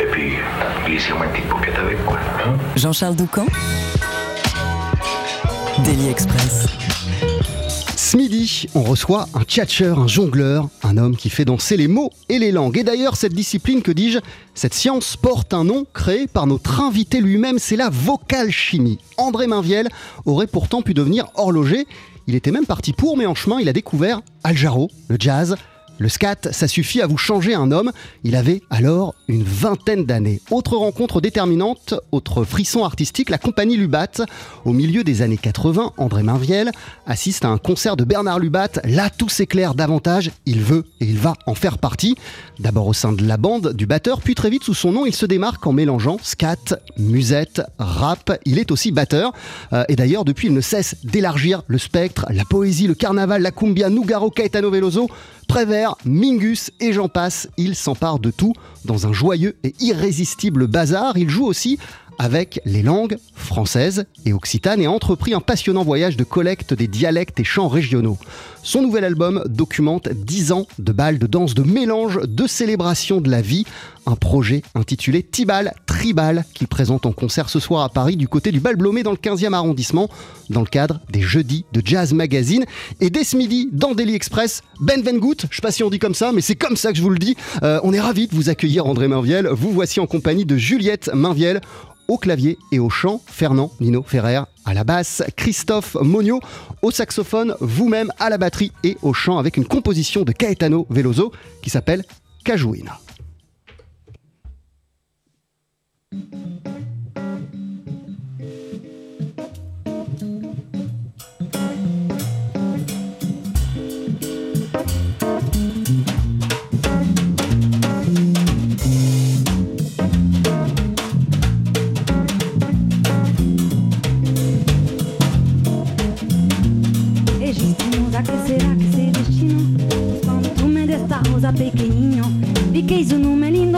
Et puis, glissez-moi une petite avec, quoi. Hein? Jean-Charles Doucan Daily Express. Ce midi, on reçoit un tchatcheur, un jongleur, un homme qui fait danser les mots et les langues. Et d'ailleurs, cette discipline, que dis-je, cette science porte un nom créé par notre invité lui-même, c'est la vocale chimie. André Mainviel aurait pourtant pu devenir horloger. Il était même parti pour, mais en chemin, il a découvert Al Jarreau, le jazz, le scat, ça suffit à vous changer un homme. Il avait alors une vingtaine d'années. Autre rencontre déterminante, autre frisson artistique, la compagnie Lubat. Au milieu des années 80, André Mainviel assiste à un concert de Bernard Lubat. Là, tout s'éclaire davantage. Il veut et il va en faire partie. D'abord au sein de la bande du batteur, puis très vite sous son nom, il se démarque en mélangeant scat, musette, rap. Il est aussi batteur. Euh, et d'ailleurs, depuis, il ne cesse d'élargir le spectre, la poésie, le carnaval, la cumbia, Nougaro, Caetano Veloso. Prévert, Mingus et j'en passe, il s'empare de tout dans un joyeux et irrésistible bazar. Il joue aussi avec les langues françaises et occitanes et a entrepris un passionnant voyage de collecte des dialectes et chants régionaux. Son nouvel album documente 10 ans de balles, de danse, de mélange, de célébration de la vie. Un projet intitulé Tibal Tribal qu'il présente en concert ce soir à Paris du côté du Bal Blomé dans le 15e arrondissement dans le cadre des Jeudis de Jazz Magazine. Et dès ce midi, dans Daily Express, Ben Vengout, je sais pas si on dit comme ça, mais c'est comme ça que je vous le dis. Euh, on est ravis de vous accueillir André Mainviel. Vous voici en compagnie de Juliette Mainviel au clavier et au chant, Fernand Nino Ferrer à la basse, Christophe Monio au saxophone, vous-même à la batterie et au chant avec une composition de Caetano Veloso qui s'appelle Cajuina.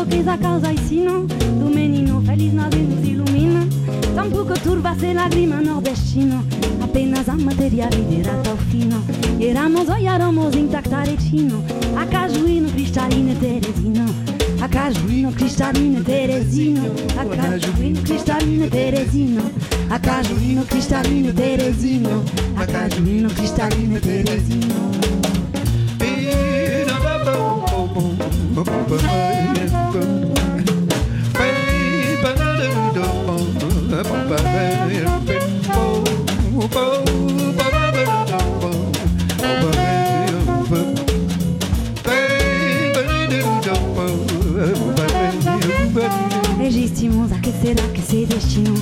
Que a causa ensino Do menino turbarse lágrima nordestino, apenas a materia liberata al fino. Eramos hoy intacta retino a cajuino cristalino teresino. A cajuino cristalino teresino, a cajuino cristalino teresino. A cajuino cristalino teresino, a cajuino cristalino teresino. Será que esse destino?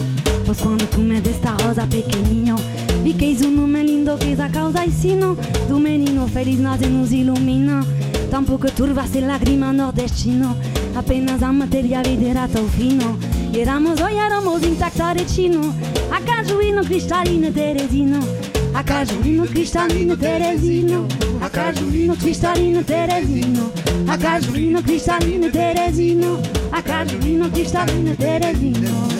Pois quando tu me desta rosa pequenininho Vi que não é lindo, que a causa ensino. Do menino feliz nós nos ilumina. Tampouco turvasse lágrima nordestino Apenas a materialidade era tão fino. E éramos ou éramos intacta retino A cajuíno cristalino teresino. A cajuíno cristalino teresino. A cajuíno cristalino teresino. A cajuíno cristalino teresino a Carolina, o Cristalina, Terezinho.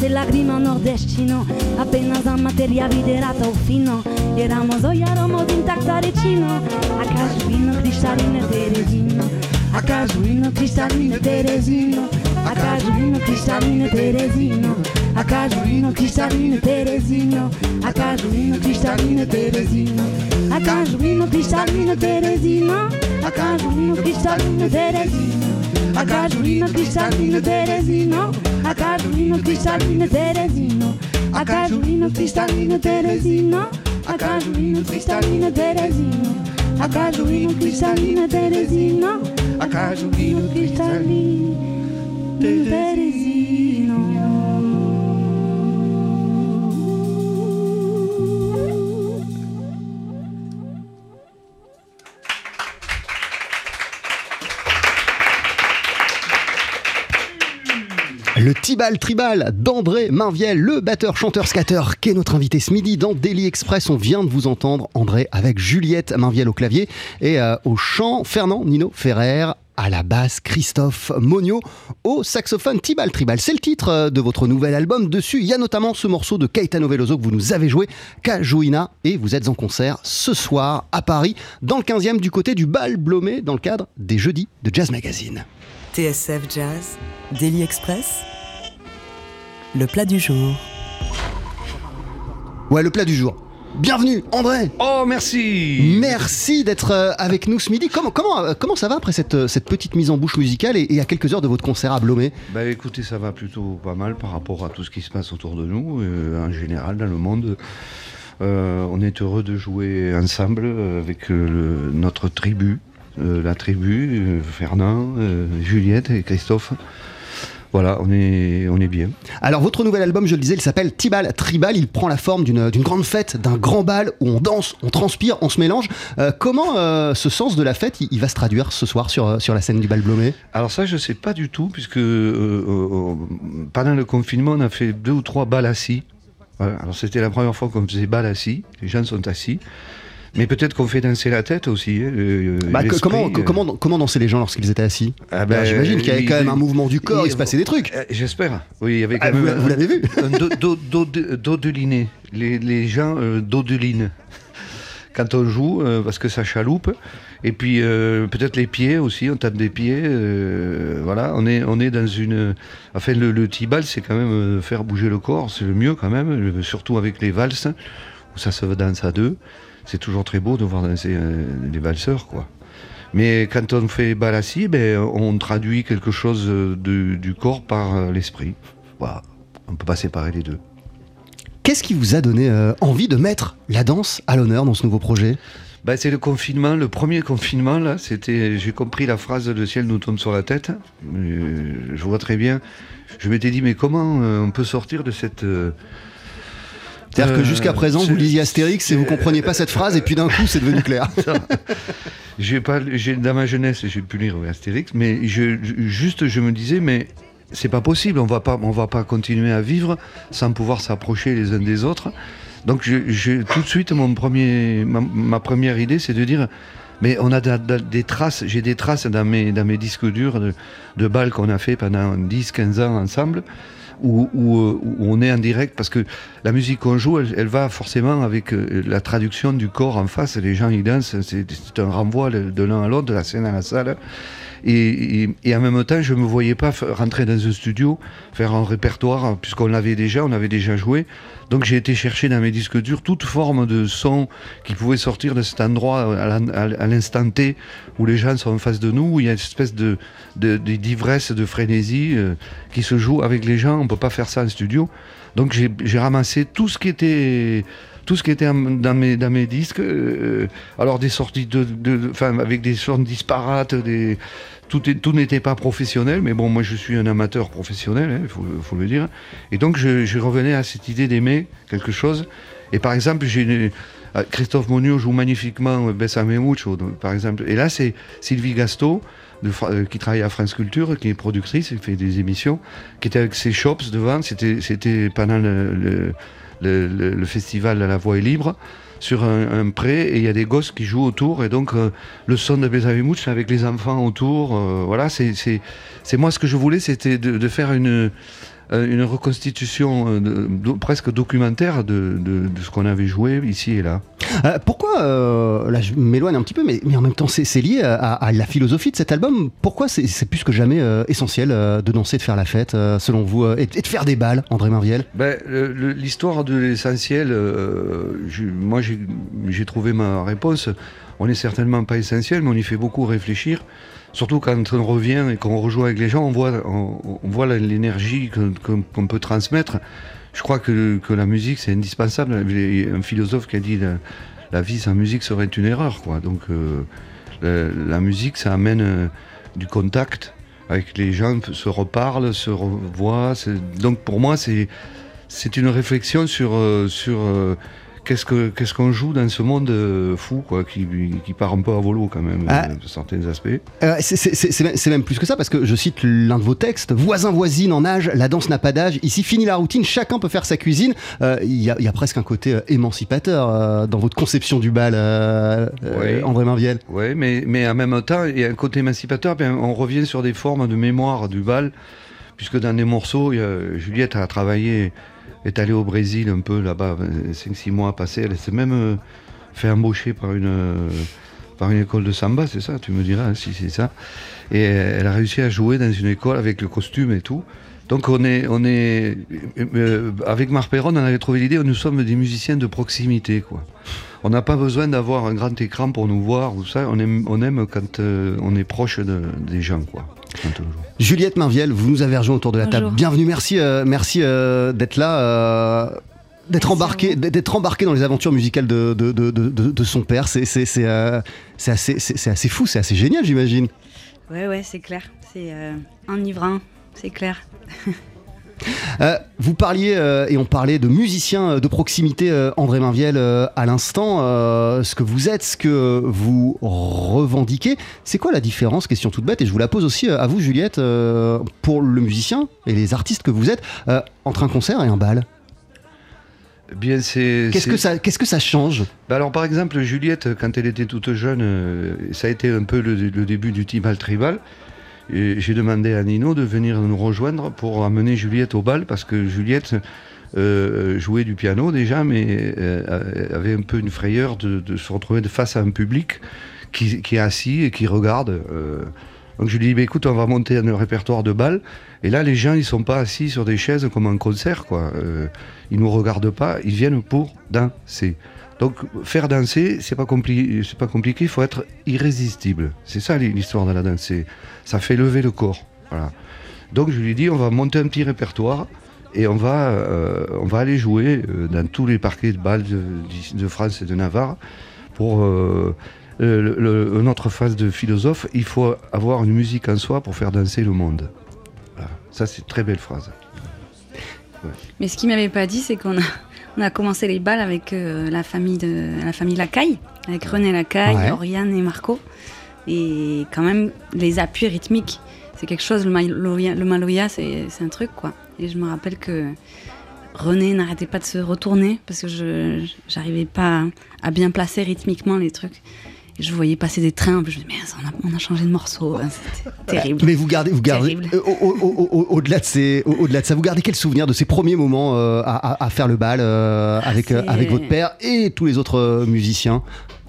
Se lagrima nordestino. Apenas a materia videra tão fino. Éramos o éramos intacta recino A cajuino cristalino Teresino. A cajuino cristalino Teresino. A cajuino cristalino Teresino. A cajuino cristalino Teresino. A cajuino cristalino Teresino. A cajuino cristalino Teresino. A cajuino cristalino Teresino. A cajuino cristalino Teresino a Carolina Cristalina Teresina. A Carolina Cristalina Teresina. A Carolina Cristalina Teresina. A Carolina Cristalina Teresina. A Carolina Cristalina Le Tibal Tribal d'André Mainviel, le batteur, chanteur, scatter, qui est notre invité ce midi dans Daily Express. On vient de vous entendre, André, avec Juliette Mainviel au clavier et euh, au chant, Fernand Nino Ferrer à la basse, Christophe Monio au saxophone Tibal Tribal. C'est le titre euh, de votre nouvel album. Dessus, il y a notamment ce morceau de Caetano Veloso que vous nous avez joué, Cajuina, et vous êtes en concert ce soir à Paris, dans le 15e du côté du bal Blomé, dans le cadre des jeudis de Jazz Magazine. TSF Jazz, Daily Express, le plat du jour. Ouais, le plat du jour. Bienvenue, André Oh, merci Merci d'être euh, avec nous ce midi. Comment, comment, euh, comment ça va après cette, euh, cette petite mise en bouche musicale et, et à quelques heures de votre concert à Blomé Bah écoutez, ça va plutôt pas mal par rapport à tout ce qui se passe autour de nous, euh, en général dans le monde. Euh, on est heureux de jouer ensemble avec euh, le- notre tribu, euh, la tribu, euh, Fernand, euh, Juliette et Christophe. Voilà, on est, on est bien. Alors, votre nouvel album, je le disais, il s'appelle Tibal Tribal. Il prend la forme d'une grande fête, d'un grand bal où on danse, on transpire, on se mélange. Euh, comment euh, ce sens de la fête, il, il va se traduire ce soir sur, euh, sur la scène du bal Blomé Alors ça, je sais pas du tout, puisque euh, pendant le confinement, on a fait deux ou trois balles assis. Voilà. Alors c'était la première fois qu'on faisait balles assis, les gens sont assis. Mais peut-être qu'on fait danser la tête aussi. hein, le- Bah, comment, euh. comment, comment dansaient les gens lorsqu'ils étaient assis Ah ben, Alors, J'imagine qu'il y avait quand même un mouvement du corps, il, se passait des trucs. Euh, J'espère. Oui, il y avait quand Ah, même vous- l'avez vu dodeliné. Les, les gens euh, dodelinent quand on joue euh, parce que ça chaloupe. Et puis euh, peut-être les pieds aussi, on tape des pieds. euh, voilà, on est, on est dans une. Enfin, le, le tibal, c'est quand même euh, faire bouger le corps, c'est le mieux quand même, euh, surtout avec les valses où ça se danse à deux. C'est toujours très beau de voir danser euh, les valseurs, quoi. Mais quand on fait balassi, ben, on traduit quelque chose euh, de- du corps par euh, l'esprit. Voilà. On peut pas séparer les deux. Qu'est-ce qui vous a donné euh, envie de mettre la danse à l'honneur dans ce nouveau projet? Ben, c'est le confinement, le premier confinement, là, c'était, j'ai compris la phrase Le ciel nous tombe sur la tête. Euh, je vois très bien. Je m'étais dit, mais comment euh, on peut sortir de cette. C'est-à-dire que euh, jusqu'à présent, vous lisiez Astérix et vous compreniez pas cette phrase, et puis d'un coup, c'est devenu clair. J'ai pas, j'ai, dans ma jeunesse, j'ai pu lire Astérix, mais je, juste, je me disais, mais c'est pas possible, on va pas, on va pas continuer à vivre sans pouvoir s'approcher les uns des autres. Donc, je, je- tout de suite, mon premier, ma, ma première idée, c'est de dire, mais on a da- da- des traces, j'ai des traces dans mes, dans mes disques durs de, de balles qu'on a fait pendant 10-15 ans ensemble. Où, où, euh, où on est en direct parce que la musique qu'on joue, elle, elle va forcément avec euh, la traduction du corps en face. Les gens ils dansent, c'est un renvoi de l'un à l'autre, de la scène à la salle. Et, et- en même temps, je me voyais pas rentrer dans un studio, faire un répertoire, puisqu'on l'avait déjà, on avait déjà joué. Donc j'ai été chercher dans mes disques durs toute forme de son qui pouvait sortir de cet endroit à l'in- à à l'instant T où les gens sont en face de nous, où il y a une espèce de d'ivresse, de, frénésie euh, qui se joue avec les gens. On peut pas faire ça en studio. Donc j'ai ramassé tout ce qui était tout ce qui était dans mes, disques, euh, alors des sorties de, de- avec des sortes disparates, tout, n'était pas professionnel, mais bon, moi je suis un amateur professionnel, il faut, faut le dire. Et donc je, revenais à cette idée d'aimer quelque chose. Et par exemple, Euh, Christophe Monio joue magnifiquement euh, Bessame Mucho, par exemple. Et là, c'est Sylvie Gasto, euh, qui travaille à France Culture, qui est productrice, qui fait des émissions, qui était avec ses shops devant. C'était pendant le, le- le- le festival La Voix est libre, sur un, un pré, et il y a des gosses qui jouent autour. Et donc, euh, le son de Bessame Mucho avec les enfants autour, euh, voilà, c'est moi ce que je voulais, c'était de, faire une euh, une reconstitution presque documentaire de ce qu'on avait joué ici et là. Euh, pourquoi, euh, là je m'éloigne un petit peu, mais, mais en même temps c'est lié à, la philosophie de cet album. Pourquoi c'est plus que jamais euh, essentiel de danser, de faire la fête, selon vous, et, de faire des balles, André Marviel Ben, L'histoire de l'essentiel, moi j'ai trouvé ma réponse. On n'est certainement pas essentiel, mais on y fait beaucoup réfléchir. Surtout quand on revient et qu'on rejoue avec les gens, on voit, on, voit l'énergie qu'on peut transmettre. Je crois que, que la musique c'est indispensable. Il y a un philosophe qui a dit la, la vie sans musique serait une erreur. Donc euh, la, musique ça amène euh, du contact avec les gens, se reparlent, se revoient. Donc pour moi c'est une réflexion sur, euh, sur qu'est-ce que qu'est-ce qu'on joue dans ce monde euh, fou quoi, qui, qui part un peu à volo quand même, Ah. euh, certains aspects. Euh, c'est- même, plus que ça, parce que je cite l'un de vos textes Voisin, voisine en âge, la danse n'a pas d'âge. Ici, fini la routine, chacun peut faire sa cuisine. Euh, Il y, a, il y a presque un côté émancipateur euh, dans votre conception du bal, Oui. André Marviel. Ouais, mais, mais en même temps, il y a un côté émancipateur, puis on revient sur des formes de mémoire du bal, puisque dans des morceaux, Juliette a travaillé, est allée au Brésil un peu là-bas, 5-6 mois passés, elle s'est même euh, fait embaucher par une, euh, par une école de samba, c'est ça, tu me diras hein, si c'est ça. Et elle a réussi à jouer dans une école avec le costume et tout. Donc on est, euh, avec Marc Perron, on avait trouvé l'idée, nous sommes des musiciens de proximité, quoi. On n'a pas besoin d'avoir un grand écran pour nous voir. On aime, on aime quand euh, on est proche de- des gens, quoi. Juliette Marviel, vous nous avez rejoint autour de la Bonjour. table. Bienvenue, merci, euh, merci euh, d'être là. euh, D'être embarqué, d'être embarqué dans les aventures musicales de, de, de, de- de- de son père, c'est c'est- c'est, euh, c'est assez, c'est- c'est assez fou, c'est assez génial, j'imagine. Ouais, ouais, c'est clair. C'est euh, enivrant, c'est clair. Euh, vous parliez, euh, et on parlait de musiciens euh, de proximité, euh, André Marviel, euh, à l'instant. ce que vous êtes, ce que vous revendiquez, c'est quoi la différence Question toute bête, et je vous la pose aussi à vous, Juliette, pour le musicien et les artistes que vous êtes, entre un concert et un bal? Bien, c'est. Qu'est-ce que ça, qu'est-ce que ça change? Bah alors, par exemple, Juliette, quand elle était toute jeune, ça a été un peu le, le début du Timal Tribal. J'ai demandé à Nino de venir nous rejoindre pour amener Juliette au bal parce que Juliette euh, jouait du piano déjà, mais euh, avait un peu une frayeur de, se retrouver face à un public qui, est assis et qui regarde. euh. Donc je lui dis, bah, écoute, on va monter un répertoire de bal. Et là, les gens, ils sont pas assis sur des chaises comme un concert, quoi. Euh, ils nous regardent pas, ils viennent pour danser. Donc faire danser, c'est pas c'est pas compliqué, il faut être irrésistible. C'est ça l'histoire de la danse. Ça fait lever le corps. Voilà. Donc je lui dis, on va monter un petit répertoire et on va, euh, on va aller jouer euh, dans tous les parquets de balles de, France et de Navarre pour euh, notre phase de philosophe. Il faut avoir une musique en soi pour faire danser le monde. Voilà. Ça, c'est une très belle phrase. Mais ce qu'il m'avait pas dit, c'est qu'on a, on a commencé les balles avec euh, la famille de la famille Lacaille, avec René Lacaille, Ouais. Oriane et Marco. Et quand même, les appuis rythmiques, c'est quelque chose. Le maloya, le maloya, c'est c'est un truc quoi. Et je me rappelle que René n'arrêtait pas de se retourner parce que je j'arrivais pas à bien placer rythmiquement les trucs. Je voyais passer des trains, je me disais, mais on a, on a changé de morceau, hein, c'était terrible. Mais vous gardez, vous gardez euh, au- au- au- au- au-delà de ça, vous gardez quel souvenir de ces premiers moments euh, à, faire le bal euh, avec c'est- avec votre père et tous les autres musiciens?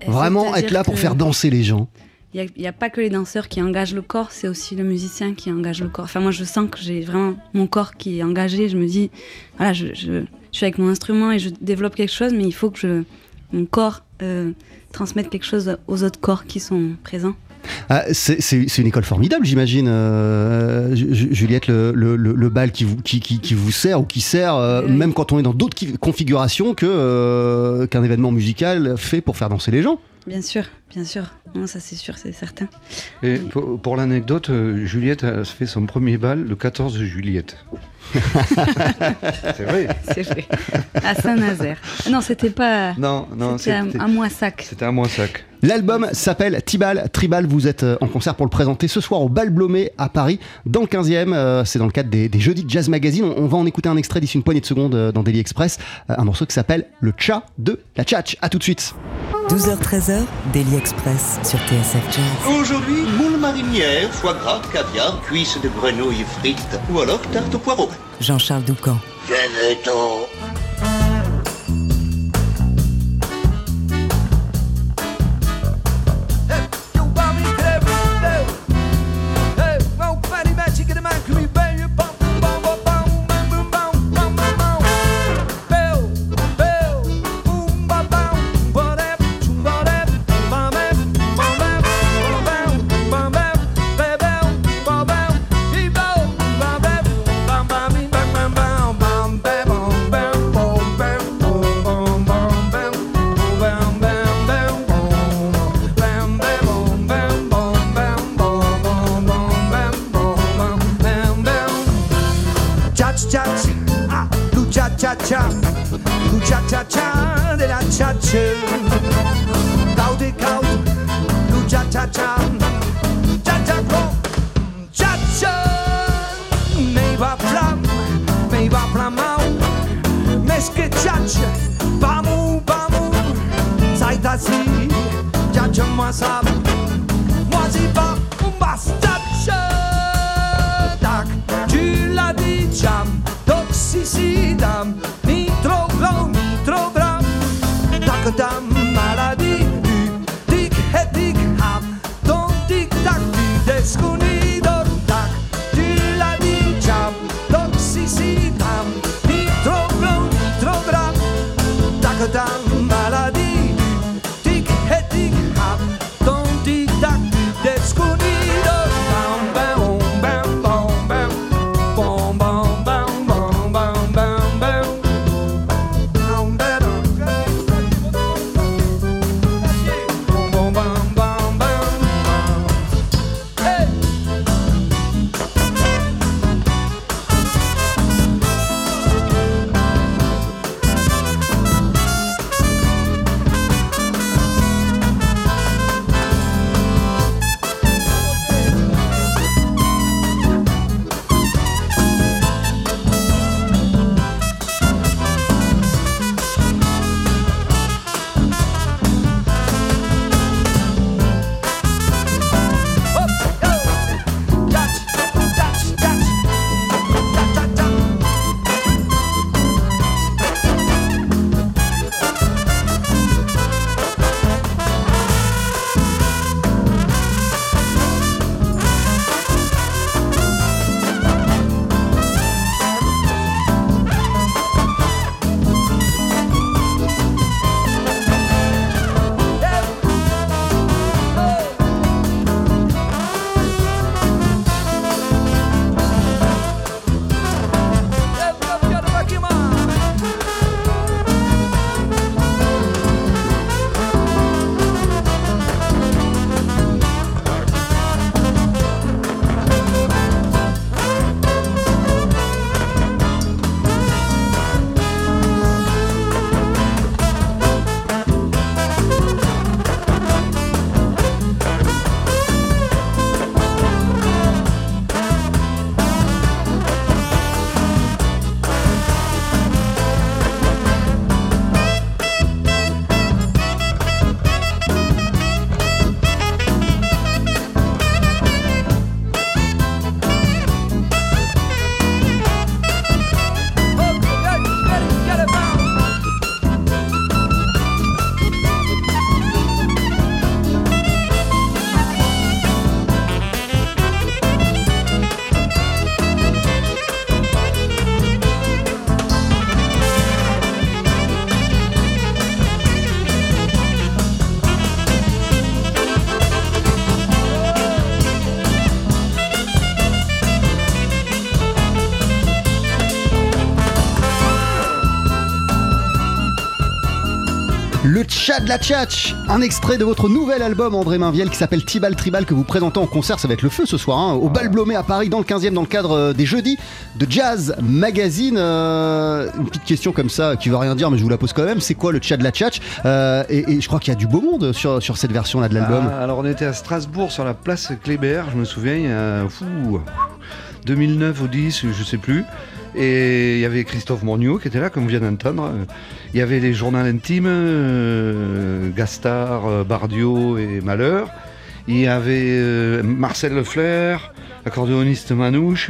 Vraiment être là pour faire danser les gens. Il n'y a, pas que les danseurs qui engagent le corps, c'est aussi le musicien qui engage le corps. Enfin, moi, je sens que j'ai vraiment mon corps qui est engagé. Je me dis, voilà, je, je- je suis avec mon instrument et je développe quelque chose, mais il faut que je, mon corps euh, transmette quelque chose aux autres corps qui sont présents. Ah, c'est, une école formidable, j'imagine, euh, Ju- Ju- Juliette, le, le- le- bal qui vous, qui, qui- qui vous sert ou qui sert, euh, Oui, même quand on est dans d'autres configurations euh, qu'un événement musical fait pour faire danser les gens. Bien sûr. Bien sûr. Non, ça c'est sûr, c'est certain. Et pour, pour l'anecdote, euh, Juliette a fait son premier bal le 14 Juliette. c'est vrai. C'est vrai. À Saint-Nazaire. Non, c'était pas. Non, non, C'était un, un Moissac. C'était un Moissac. L'album s'appelle Tibal Tribal. Vous êtes euh, en concert pour le présenter ce soir au Bal Blomé à Paris, dans le 15e. Euh, c'est dans le cadre des, des Jeudis de Jazz Magazine. On, on va en écouter un extrait d'ici une poignée de secondes euh, dans Daily Express. Euh, un morceau qui s'appelle Le Tcha de la Tchatch. À tout de suite. 12h-13h, Daily Express sur TSF Jazz. Aujourd'hui, moule marinière, foie gras, caviar, cuisses de grenouille frites ou alors tarte au poireau. Jean-Charles Doucan. Venez-t'en. Tchad la Tchatch, un extrait de votre nouvel album André Mainviel qui s'appelle Tibal Tribal que vous présentez en concert, ça va être le feu ce soir, hein, au Bal Blomet à Paris dans le 15e dans le cadre euh, des jeudis de Jazz Magazine. Euh, une petite question comme ça qui veut rien dire mais je vous la pose quand même, c'est quoi le Tchad la Tchatch Euh, et, je crois qu'il y a du beau monde sur, cette version là de l'album. Ah, alors on était à Strasbourg sur la place Kléber, je me souviens, il y a fou, 2009 ou 10, je sais plus. Et il y avait Christophe Morniot qui était là, comme on vient d'entendre. Il y avait les journaux intimes, euh, Gastard, euh, Bardio et Malheur. Il y avait euh, Marcel Lefleur, accordéoniste Manouche.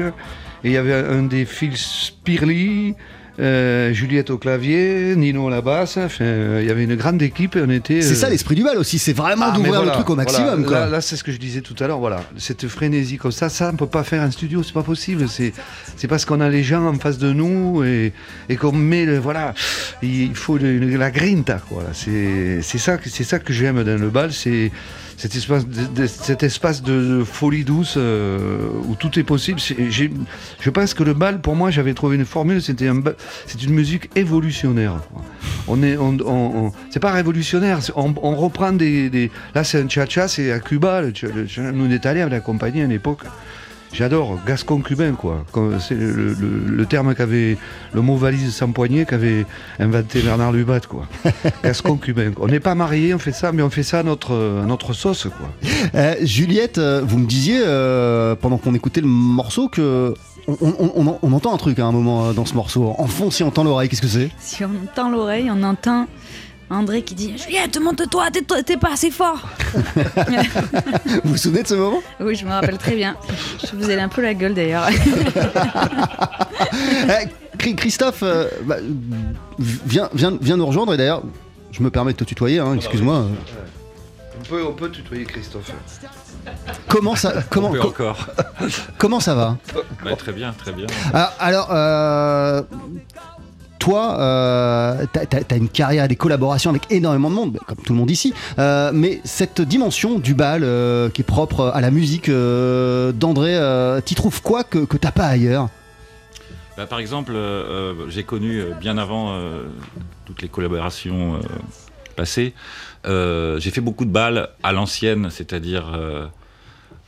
Et il y avait un des fils Spirly, euh, Juliette au clavier, Nino à la basse. Enfin, euh, il y avait une grande équipe et on était. C'est euh, ça l'esprit du bal aussi, c'est vraiment ah, d'ouvrir voilà, le truc au maximum. voilà. quoi. Là, là, c'est ce que je disais tout à l'heure. Voilà, cette frénésie comme ça, ça on peut pas faire en studio, c'est pas possible. C'est, c'est parce qu'on a les gens en face de nous et, et qu'on met, le, voilà, il faut le- la grinta. Quoi. C'est, ça, que- c'est ça que j'aime dans le bal, c'est cet espace de, cet espace de, folie douce euh, où tout est possible. Je pense que le bal, pour moi, j'avais trouvé une formule. C'était un c'est une musique évolutionnaire. On est, on, on- c'est pas révolutionnaire. On, reprend des, là, c'est un cha-cha, c'est à Cuba. Nous on est allés avec la compagnie à une époque. J'adore gascon cubain quoi. C'est le, le- le terme qu'avait le mot valise sans poignée qu'avait inventé Bernard Lubat quoi. gascon cubain. On n'est pas mariés, on fait ça, mais on fait ça à notre, à notre sauce quoi. Euh, Juliette, euh, vous me disiez euh, pendant qu'on écoutait le morceau que on, on- on- on entend un truc à un moment dans ce morceau. En fond, si on entend l'oreille, qu'est-ce que c'est? Si on entend l'oreille, on entend André qui dit Juliette, monte-toi, t'es, t'es pas assez fort. Vous vous souvenez de ce moment? Oui, je me rappelle très bien. Je vous ai un peu la gueule d'ailleurs. Eh, Chri- Christophe, euh, bah, viens, viens, viens nous rejoindre et d'ailleurs, je me permets de te tutoyer, hein, excuse-moi. On peut, on peut tutoyer Christophe. Comment ça, comment, co- encore. comment ça va? Bah, très bien, très bien. Ah, Alors, euh, toi, euh, t'as- t'as une carrière, des collaborations avec énormément de monde, comme tout le monde ici. Euh, mais cette dimension du bal euh, qui est propre à la musique d'André, t'y trouves quoi que, que t'as pas ailleurs? Bah, par exemple, j'ai connu bien avant toutes les collaborations passées. j'ai fait beaucoup de balles à l'ancienne, c'est-à-dire,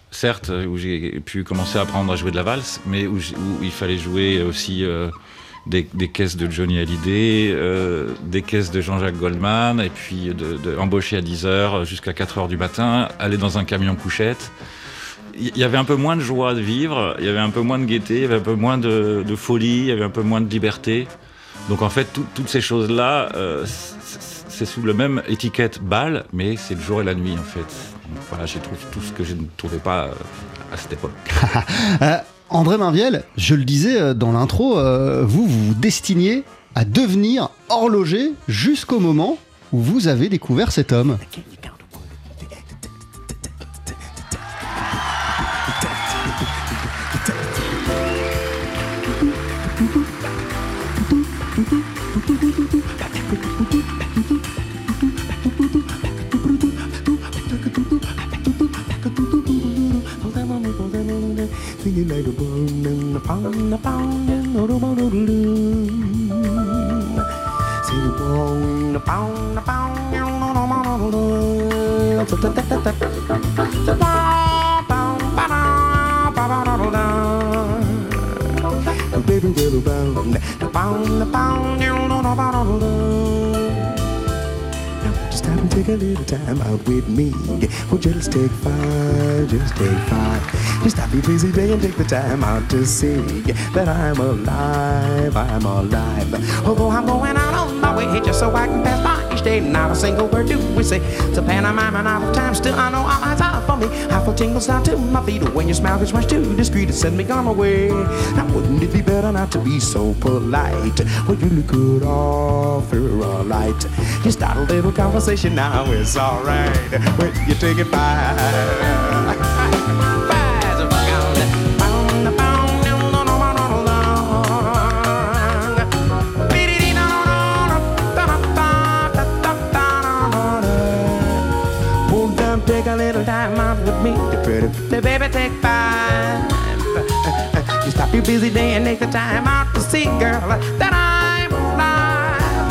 certes, où j'ai pu commencer à apprendre à jouer de la valse, mais où, il fallait jouer aussi des, caisses de Johnny Hallyday, euh, des caisses de Jean-Jacques Goldman, et puis de, de embaucher à 10h jusqu'à 4h du matin, aller dans un camion couchette. Il y avait un peu moins de joie de vivre, il y avait un peu moins de gaieté, il y avait un peu moins de, folie, il y avait un peu moins de liberté. Donc en fait, tout- toutes ces choses-là, euh, c'est sous le même étiquette bal, mais c'est le jour et la nuit en fait. Donc voilà, j'y trouve tout ce que je ne trouvais pas euh, à cette époque. André Mainviel, je le disais euh, dans l'intro, euh, vous vous destiniez à devenir horloger jusqu'au moment où vous avez découvert cet homme. really like a boom and a pound, a pound, and a robot a loom. Say the boom, a pound, a pound, and a robot a loom. Ta ta ta ta ta ta ta ta Baby, baby, bound, the pound, the pound, you know about all the take a little time out with me. Oh, just take five, just take five. Just stop your busy day and take the time out to see that I'm alive, I'm alive. Although I'm going out on my way just so I can pass by each day, not a single word do we say. It's a pantomime and out of time, still I know all eyes are for me. I feel tingles down to my feet when your smile gets much too discreet to send me on my way. Now wouldn't it be better not to be so polite? Well, you could offer a light. Just start a little conversation now, it's alright. When you take it by. A little time out with me to pretty, the baby take five. You stop your busy day and take the time out to see, girl, that I'm alive.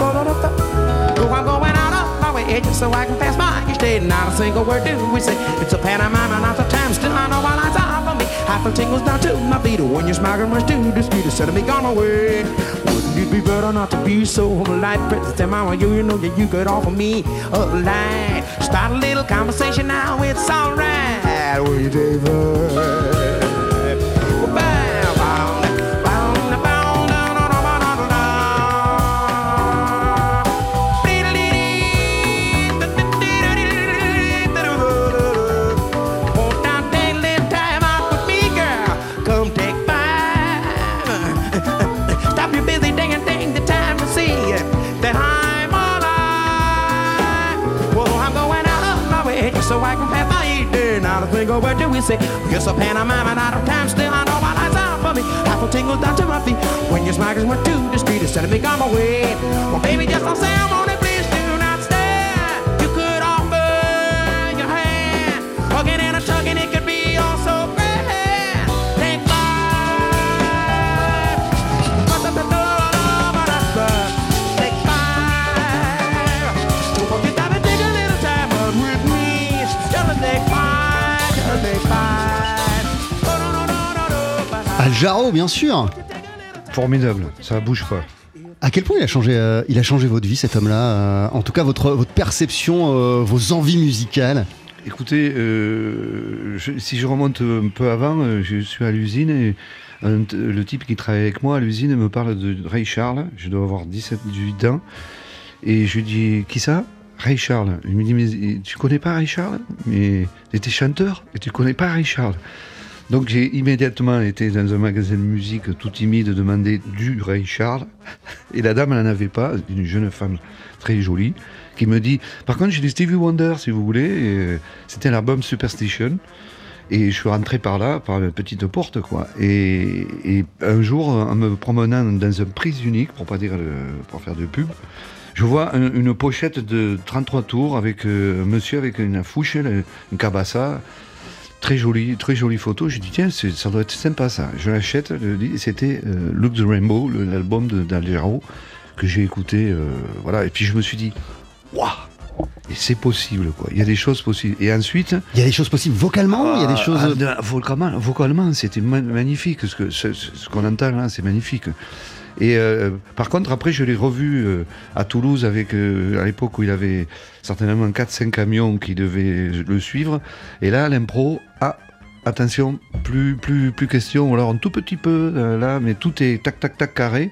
Oh, I'm going out of my way just so I can pass by each day. Not a single word do we say. It's a pantomime, not a time. Still, I know my lines are for me. Half the tingles down to my feet. When you're smiling, much too discreet, instead of me gone away. Wouldn't it be better not to be so polite? Princess, tell mama, you, you know that you could offer me a light. Start a little conversation now, it's alright. Will you? So I can pass my. Now to think of what do we say? Yes, a pantomime and out of time. Still, I know my life's out for me. A tingle down to my feet. When your smiles went to the street, instead of me on my way. Well, baby, just don't say I'm on it. Al Jarreau, bien sûr. Formidable, ça bouge pas. À quel point il a changé, euh, il a changé votre vie, cet homme-là euh, En tout cas, votre, votre perception, euh, vos envies musicales. Écoutez, je- si je remonte un peu avant, je suis à l'usine et un le type qui travaille avec moi à l'usine me parle de Ray Charles. Je dois avoir 17-18 ans. Et je lui dis, qui ça? Ray Charles. Il me dit, mais tu connais pas Ray Charles? Mais tu étais chanteur et tu connais pas Ray Charles. Donc j'ai immédiatement été dans un magasin de musique tout timide demander du Ray Charles. Et la dame, elle n'en avait pas, une jeune femme très jolie, qui me dit Par contre, j'ai des Stevie Wonder si vous voulez. Euh, C'était l'album Superstition. Et je suis rentré par là, par la petite porte, quoi. Et, un jour, en me promenant dans un prise unique, pour pas dire pour faire de pub, je vois un- une pochette de 33 tours avec euh, un monsieur avec une fouche, une cabassa, très jolie, très jolie photo. J'ai dit tiens, ça doit être sympa ça. Je l'achète. C'était euh, Look the Rainbow, l'album de d'Al Jarreau, que j'ai écouté, euh, voilà. Et puis je me suis dit waouh, et c'est possible quoi. Il y a des choses possibles. Et ensuite, Il y a des choses possibles vocalement, il y a des ah, choses. ah, vocalement, vocalement, c'était ma- magnifique. Ce que ce, qu'on entend là, c'est magnifique. Et euh, par contre, après, je l'ai revu euh, à Toulouse avec, euh, à l'époque où il avait certainement 4-5 camions qui devaient le suivre. Et là, l'impro, ah, attention, plus, plus, plus question. Alors, un tout petit peu là, mais tout est tac, tac, tac carré.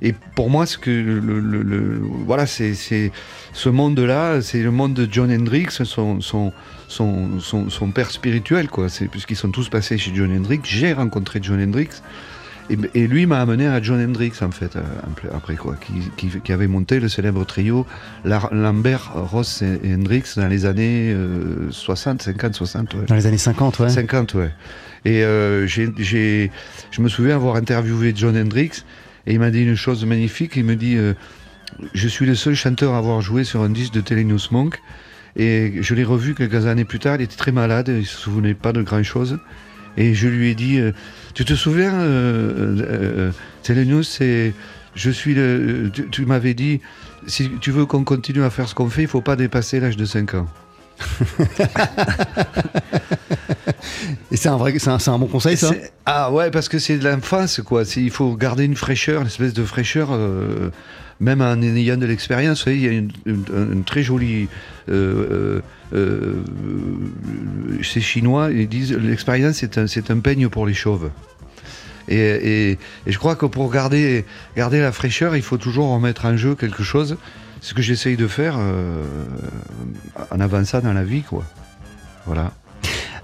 Et pour moi, ce que le, voilà, c'est ce monde-là, c'est le monde de John Hendrix, son, son, son, son, père spirituel, quoi. Puisqu'ils sont tous passés chez John Hendrix. J'ai rencontré John Hendrix. Et, et lui m'a amené à John Hendrix, en fait, euh, après, quoi, qui, qui, qui avait monté le célèbre trio Lambert, Ross et Hendrix dans les années euh, 60, 50, 60. ouais. Dans les années 50, ouais. 50, ouais. Et euh, j'ai, je me souviens avoir interviewé John Hendrix et il m'a dit une chose magnifique. Il me dit euh, Je suis le seul chanteur à avoir joué sur un disque de Telenius Monk. Et je l'ai revu quelques années plus tard. Il était très malade, il se souvenait pas de grand chose. Et je lui ai dit euh, Tu te souviens, euh, euh, Telenius, c'est. Je suis le. Tu, tu m'avais dit si tu veux qu'on continue à faire ce qu'on fait, il faut pas dépasser l'âge de 5 ans. Et c'est un vrai, c'est un, bon conseil, ça. Ah ouais, parce que c'est de l'enfance, quoi. Il faut garder une fraîcheur, une espèce de fraîcheur, euh, même en ayant de l'expérience. Il y a une, très jolie. euh, euh, euh, ces Chinois, ils disent l'expérience, c'est un, un peigne pour les chauves. Et, et- et je crois que pour garder, garder la fraîcheur, il faut toujours remettre en jeu quelque chose. C'est ce que j'essaye de faire euh, en avançant dans la vie, quoi. Voilà.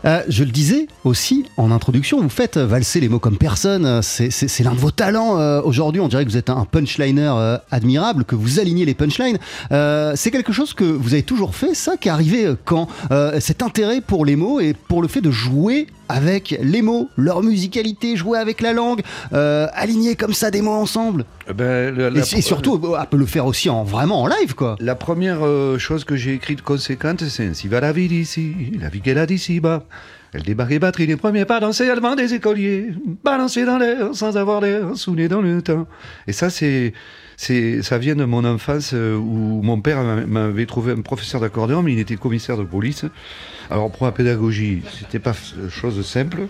Euh, je le disais aussi en introduction, vous faites valser les mots comme personne. euh, C'est l'un de vos talents euh, aujourd'hui. On dirait que vous êtes un punchliner euh, admirable, que vous alignez les punchlines. Euh, c'est quelque chose que vous avez toujours fait, ça, qui est arrivé euh, quand Euh, Cet intérêt pour les mots et pour le fait de jouer avec les mots, leur musicalité, jouer avec la langue, euh, aligner comme ça des mots ensemble. Eh ben, la- Et, la- et surtout, euh, elle peut le faire aussi en vraiment en live, quoi. La première euh, chose que j'ai écrite conséquente, c'est Si va la vie d'ici, la vie qu'elle a d'ici bas. Elle débarquait batterie les premiers pas danser devant des écoliers, balancer dans l'air sans avoir l'air, saoulé dans le temps. Et ça, c'est, ça vient de mon enfance euh, où mon père m'a- m'avait trouvé un professeur d'accordéon, mais il était commissaire de police. Alors pour la pédagogie, c'était pas chose simple.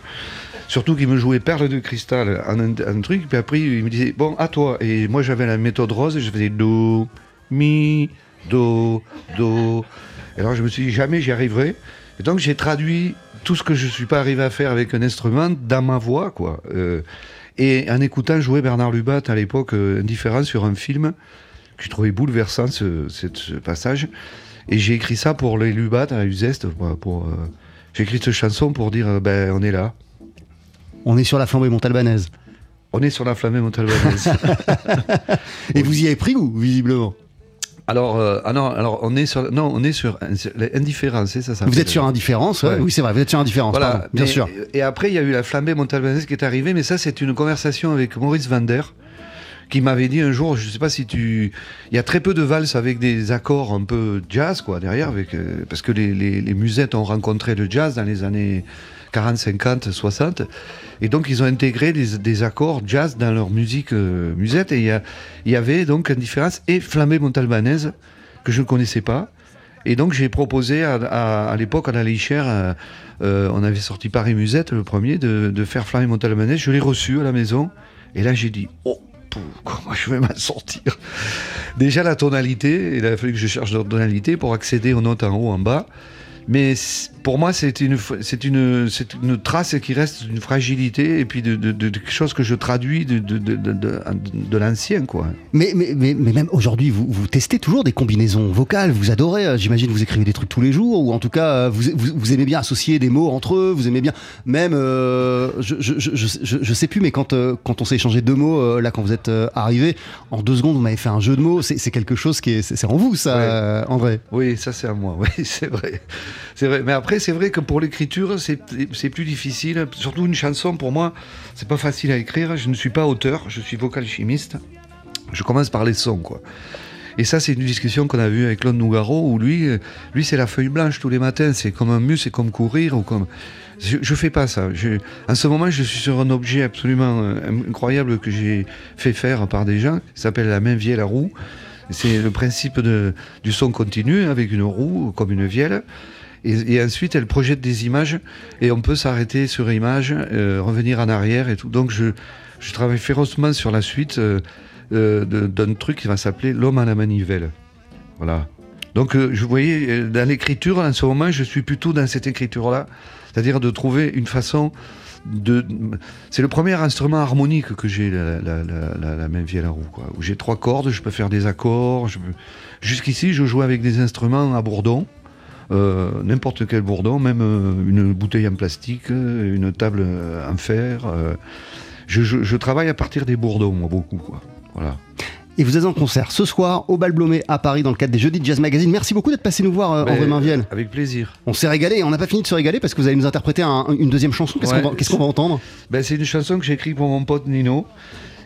Surtout qu'il me jouait perle de cristal en un, un truc, puis après il me disait bon à toi. Et moi j'avais la méthode rose, je faisais do, mi, do, do. Et alors je me suis dit jamais j'y arriverai. Et donc j'ai traduit tout ce que je suis pas arrivé à faire avec un instrument dans ma voix, quoi. Euh, et en écoutant jouer Bernard Lubat à l'époque, euh, indifférent sur un film, que je trouvais bouleversant ce, passage. Et j'ai écrit ça pour les Lubat à Uzeste. Pour, pour, euh, j'ai écrit cette chanson pour dire euh, ben on est là. On est sur la flambée montalbanaise. On est sur la flambée montalbanaise. Et vous y avez pris goût, visiblement? Alors, euh, ah non, alors on est sur, non, on est sur indifférence, c'est ça. ça Vous êtes sur indifférence, ouais, Ouais. oui c'est vrai, vous êtes sur indifférence, Voilà, pardon, bien mais- sûr. Et après, il y a eu la flambée montalbanaise qui est arrivée, mais ça, c'est une conversation avec Maurice Vander, qui m'avait dit un jour, je sais pas si tu. Il y a très peu de valses avec des accords un peu jazz, quoi, derrière, avec, euh, parce que les, les- les musettes ont rencontré le jazz dans les années 40, 50, 60. Et donc, ils ont intégré des, accords jazz dans leur musique euh, musette. Et il y, avait donc Indifférence et Flambée montalbanaise, que je ne connaissais pas. Et donc j'ai proposé à, l'époque, à la Léchère, euh, euh, on avait sorti Paris Musette, le premier, de, de faire Flambée montalbanaise. Je l'ai reçu à la maison. Et là j'ai dit, oh, comment je vais m'en sortir? Déjà la tonalité, il a fallu que je cherche d'autres tonalités pour accéder aux notes en haut, en bas. Mais pour moi, c'est une, c'est une, c'est une trace qui reste d'une fragilité et puis de, de- de- de quelque chose que je traduis de, de, de, de- de- de l'ancien, quoi. Mais, mais, mais, mais même aujourd'hui, vous, vous testez toujours des combinaisons vocales, vous adorez, euh, j'imagine vous écrivez des trucs tous les jours, ou en tout cas euh, vous, vous, vous aimez bien associer des mots entre eux, vous aimez bien, même, euh, je, je, je, je, sais plus, mais quand, euh, quand on s'est échangé deux mots, euh, là quand vous êtes euh, arrivé, en deux secondes vous m'avez fait un jeu de mots, c'est quelque chose qui est, c'est en vous ça, Ouais. euh, André Oui, ça c'est à moi, oui, c'est vrai. Mais après, c'est vrai que pour l'écriture, c'est plus difficile. Surtout une chanson, pour moi, c'est pas facile à écrire. Je ne suis pas auteur, je suis vocal chimiste. Je commence par les sons, quoi. Et ça, c'est une discussion qu'on a vue avec Claude Nougaro, où lui, euh, lui c'est la feuille blanche tous les matins. C'est comme un mus, c'est comme courir, ou comme. Je, je fais pas ça. Je- en ce moment, je suis sur un objet absolument euh, incroyable que j'ai fait faire par des gens, qui s'appelle la main vielle à roue. C'est le principe du son continu avec une roue comme une vielle. Et, ensuite, elle projette des images et on peut s'arrêter sur image, euh, revenir en arrière et tout. Donc, je, travaille férocement sur la suite euh, euh, d'un truc qui va s'appeler L'homme à la manivelle. Voilà. Donc, euh, je voyais dans l'écriture, en ce moment, je suis plutôt dans cette écriture-là, c'est-à-dire de trouver une façon de. C'est le premier instrument harmonique que j'ai, la, la, la, la, la main vielle à roue, quoi. Où j'ai trois cordes, je peux faire des accords. Jusqu'ici, je jouais avec des instruments à bourdon. Euh, n'importe quel bourdon, même euh, une bouteille en plastique, euh, une table en fer. je, je- je travaille à partir des bourdons, moi, beaucoup. Quoi. Voilà. Et vous êtes en concert ce soir au Bal Blomet à Paris dans le cadre des Jeudis de Jazz Magazine. Merci beaucoup d'être passé nous voir, euh, André Mainviel. Avec plaisir. On s'est régalé et on n'a pas fini de se régaler parce que vous allez nous interpréter un- une deuxième chanson. Qu'est-ce Ouais. qu'on va, qu'est-ce qu'on va entendre? Ben, c'est une chanson que j'ai écrite pour mon pote Nino.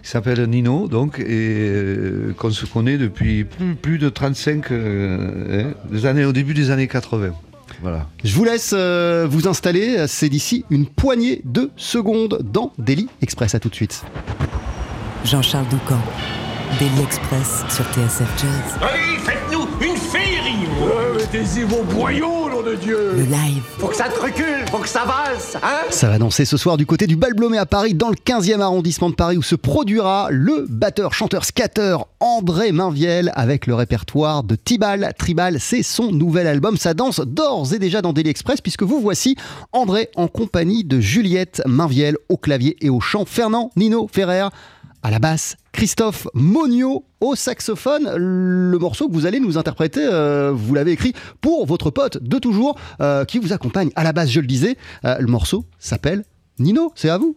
Il s'appelle Nino, donc, et euh, qu'on se connaît depuis plus, plus de 35 euh, hein, des années, au début des années 80. Voilà. Je vous laisse euh, vous installer. C'est d'ici une poignée de secondes dans Daily Express. À tout de suite. Jean-Charles Doucan, Daily Express sur TSF Jazz. Allez, faites-nous une féerie Mettez-y vos boyaux, nom de Dieu Le live. Faut que ça te recule, faut que ça valse, hein Ça va danser ce soir du côté du Bal Blomet à Paris, dans le 15e arrondissement de Paris, où se produira le batteur, chanteur, scatter André Mainviel avec le répertoire de Tibal. Tribal, c'est son nouvel album. Ça danse d'ores et déjà dans Daily Express, puisque vous voici André en compagnie de Juliette Mainviel au clavier et au chant, Fernand Nino Ferrer à la basse, Christophe Monio au saxophone. Le morceau que vous allez nous interpréter, euh, vous l'avez écrit pour votre pote de toujours euh, qui vous accompagne à la basse, je le disais. Euh, le morceau s'appelle Nino, c'est à vous.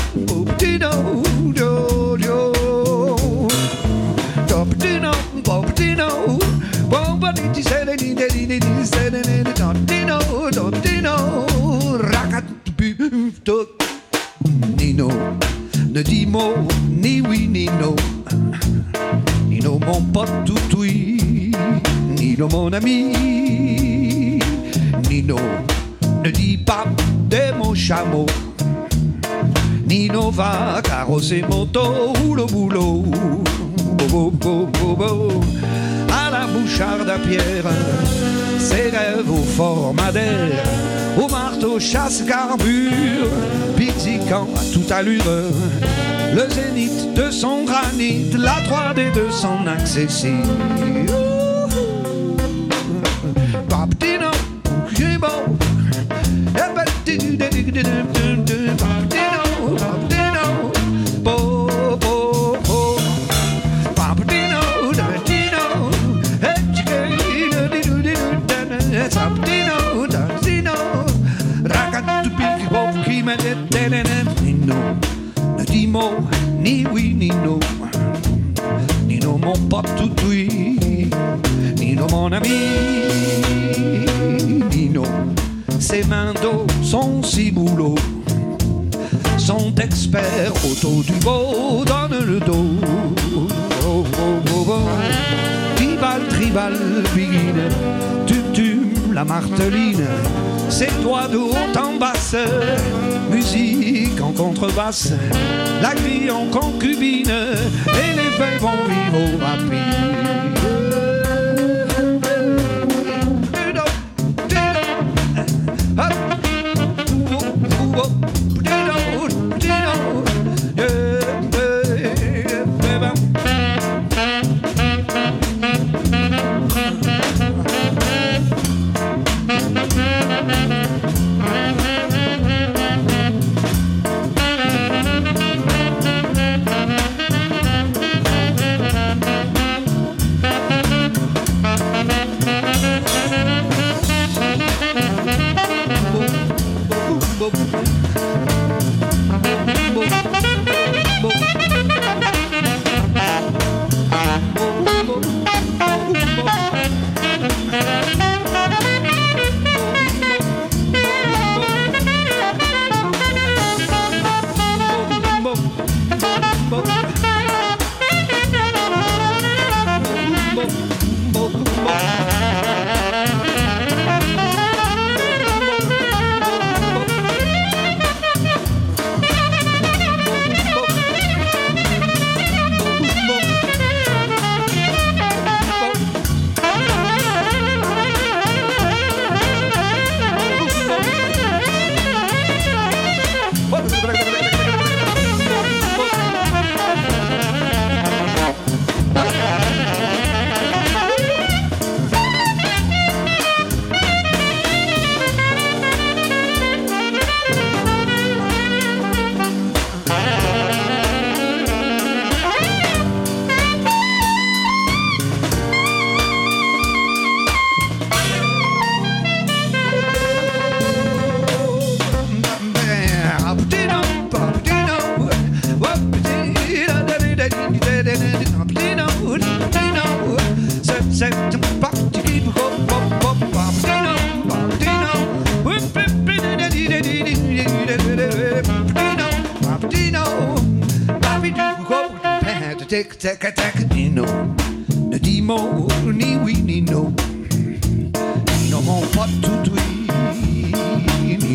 Nino, ne dis mot, ni oui ni non. Nino, mon pote toutoui, Nino, mon ami. Nino, ne dis pas des mots chameaux. Nino va carrosser mon taux, boulot, boulot. Bo, bo. Boucharde à pierre, ses rêves au fort Madère, au marteau chasse carbure, piquant à toute allure. Le zénith de son granit, la 3D de son accessible. Sont experts autour du beau, donne le dos. Oh. Tribal, tribal, biguine, tutum, la marteline, ses doigts de haut en basse, musique en contrebasse, la grille en concubine, et les feuilles vont vivre au rapide.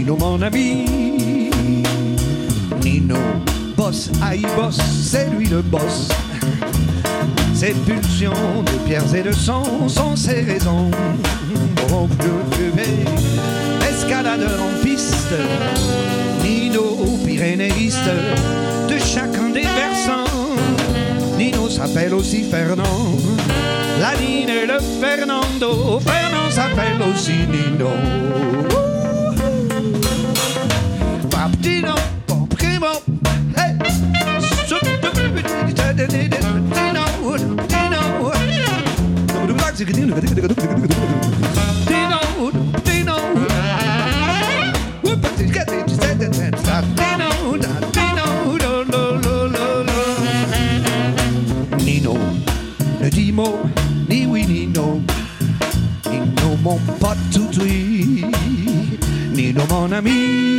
Nino mon ami. Nino, boss, aïe boss, c'est lui le boss. Ses pulsions de pierres et de sang sont ses raisons. Oh, je escaladeur en piste, Nino pyrénéiste de chacun des versants. Nino s'appelle aussi Fernand, la Nine et le Fernando. Fernand s'appelle aussi Nino. Mon ami.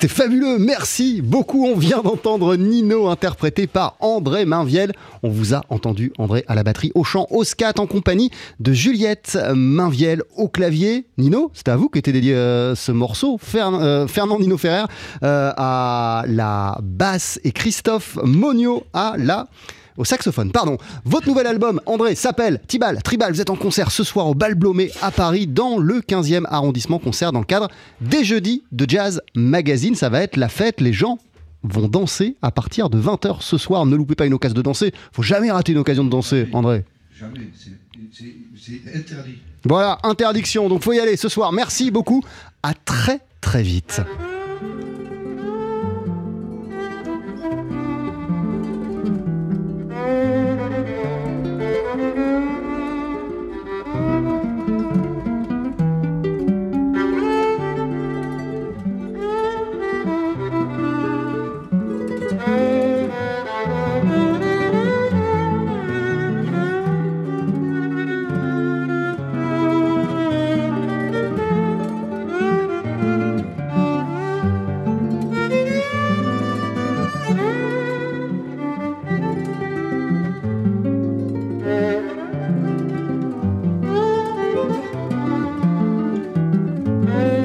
C'était fabuleux, merci beaucoup. On vient d'entendre Nino interprété par André Mainviel. On vous a entendu, André, à la batterie, au chant, au scat, en compagnie de Juliette Mainviel au clavier. Nino, c'était à vous qu'était dédié euh, ce morceau. Euh, Fernand Nino Ferrer euh, à la basse et Christophe Monio à la au saxophone, pardon. Votre nouvel album, André, s'appelle Tibal, Tribal. Vous êtes en concert ce soir au Bal Blomé à Paris, dans le 15e arrondissement. Concert dans le cadre des jeudis de Jazz Magazine. Ça va être la fête. Les gens vont danser à partir de 20h ce soir. Ne loupez pas une occasion de danser. Faut jamais rater une occasion de danser, André. Jamais, c'est- interdit. Voilà, interdiction. Donc faut y aller ce soir. Merci beaucoup. À très très vite. Bah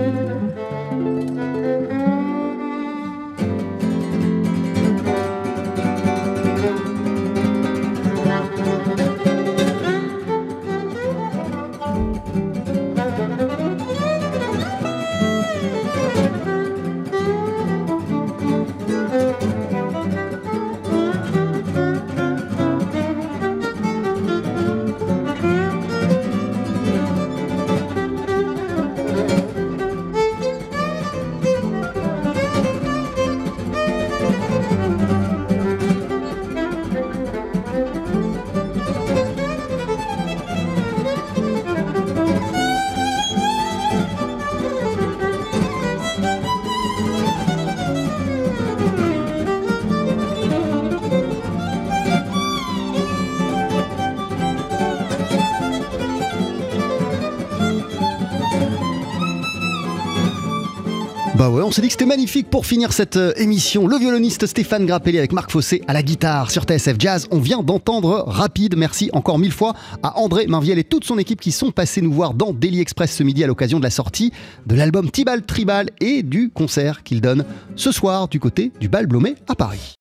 ouais, on s'est dit que c'était magnifique pour finir cette euh, émission. Le violoniste Stéphane Grappelli avec Marc Fossé à la guitare sur TSF Jazz. On vient d'entendre Rapide. Merci encore mille fois à André Mainviel et toute son équipe qui sont passés nous voir dans Daily Express ce midi à l'occasion de la sortie de l'album Tibal Tribal et du concert qu'il donne ce soir du côté du Bal Blomé à Paris.